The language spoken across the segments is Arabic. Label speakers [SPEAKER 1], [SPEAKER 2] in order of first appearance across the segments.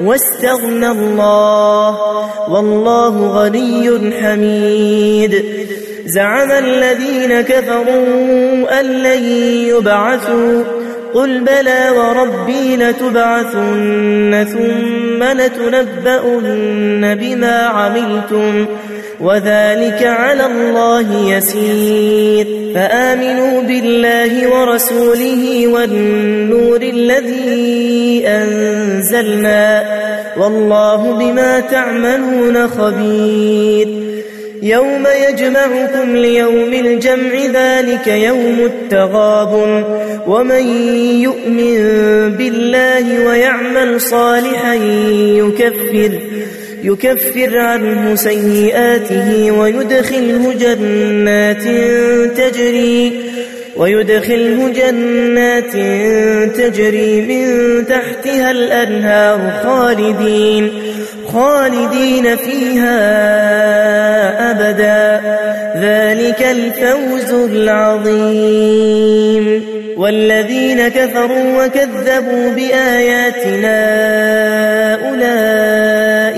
[SPEAKER 1] واستغنى الله. والله غني حميد. زعم الذين كفروا أن لن يبعثوا. قل بلى وربي لتبعثن ثم لتنبؤن بما عملتم. وذلك على الله يسير. فآمنوا بالله ورسوله والنور الذي أنزلنا والله بما تعملون خبير. يوم يجمعكم ليوم الجمع ذلك يوم التغاب ومن يؤمن بالله ويعمل صالحا يكفر. يكفر عنه سيئاته ويدخله جنات تجري ويدخله جنات تجري من تحتها الأنهار خالدين خالدين فيها أبدا. ذلك الفوز العظيم. والذين كفروا وكذبوا بآياتنا أولئك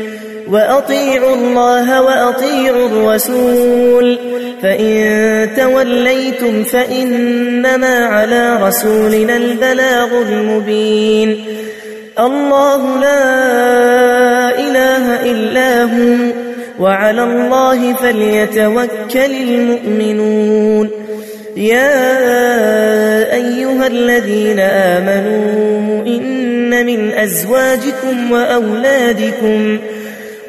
[SPEAKER 1] وأطيعوا الله وأطيعوا الرسول. فإن توليتم فإنما على رسولنا البلاغ المبين. الله لا إله إلا هو وعلى الله فليتوكل المؤمنون. يا أيها الذين آمنوا إن من أزواجكم وأولادكم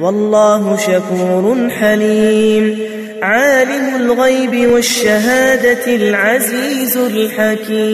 [SPEAKER 1] والله شكور حليم. عالم الغيب والشهادة العزيز الحكيم.